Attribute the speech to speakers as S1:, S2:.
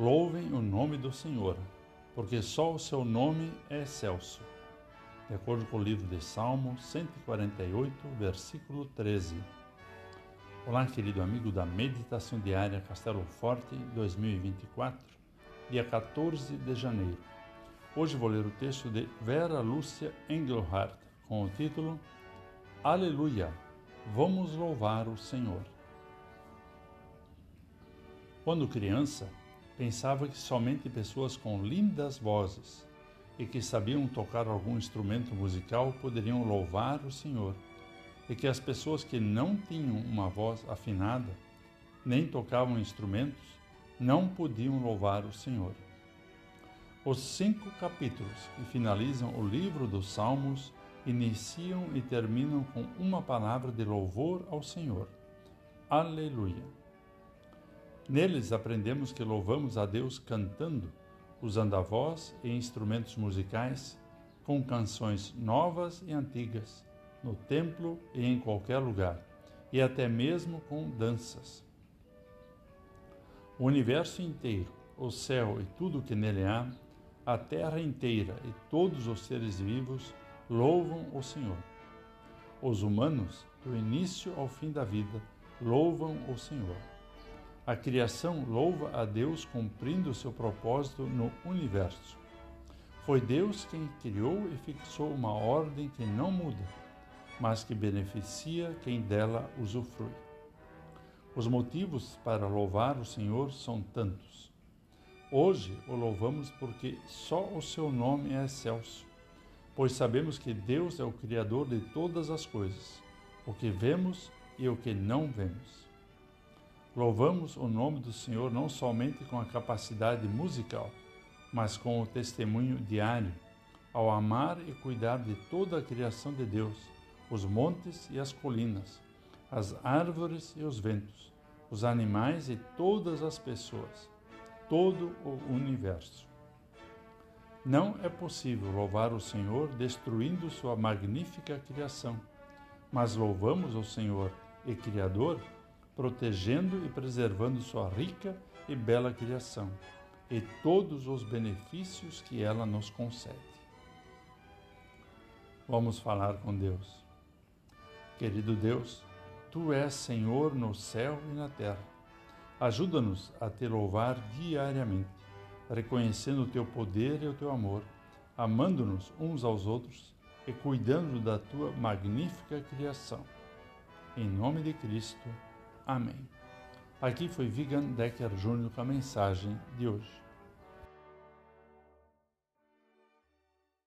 S1: Louvem o nome do Senhor, porque só o seu nome é excelso. De acordo com o livro de Salmo 148, versículo 13. Olá, querido amigo da Meditação Diária Castelo Forte 2024, dia 14 de janeiro. Hoje vou ler o texto de Vera Lúcia Engelhardt com o título Aleluia, vamos louvar o Senhor. Quando criança, pensava que somente pessoas com lindas vozes e que sabiam tocar algum instrumento musical poderiam louvar o Senhor, e que as pessoas que não tinham uma voz afinada, nem tocavam instrumentos, não podiam louvar o Senhor. Os cinco capítulos que finalizam o livro dos Salmos iniciam e terminam com uma palavra de louvor ao Senhor. Aleluia. Neles aprendemos que louvamos a Deus cantando, usando a voz e instrumentos musicais, com canções novas e antigas, no templo e em qualquer lugar, e até mesmo com danças. O universo inteiro, o céu e tudo o que nele há, a terra inteira e todos os seres vivos louvam o Senhor. Os humanos, do início ao fim da vida, louvam o Senhor. A criação louva a Deus cumprindo seu propósito no universo. Foi Deus quem criou e fixou uma ordem que não muda, mas que beneficia quem dela usufrui. Os motivos para louvar o Senhor são tantos. Hoje o louvamos porque só o seu nome é excelso, pois sabemos que Deus é o Criador de todas as coisas, o que vemos e o que não vemos. Louvamos o nome do Senhor não somente com a capacidade musical, mas com o testemunho diário, ao amar e cuidar de toda a criação de Deus, os montes e as colinas, as árvores e os ventos, os animais e todas as pessoas, todo o universo. Não é possível louvar o Senhor destruindo sua magnífica criação, mas louvamos o Senhor e Criador protegendo e preservando sua rica e bela criação e todos os benefícios que ela nos concede. Vamos falar com Deus. Querido Deus, tu és Senhor no céu e na terra. Ajuda-nos a te louvar diariamente, reconhecendo o teu poder e o teu amor, amando-nos uns aos outros e cuidando da tua magnífica criação. Em nome de Cristo. Amém. Aqui foi Vigan Decker Júnior com a mensagem de hoje.